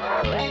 all right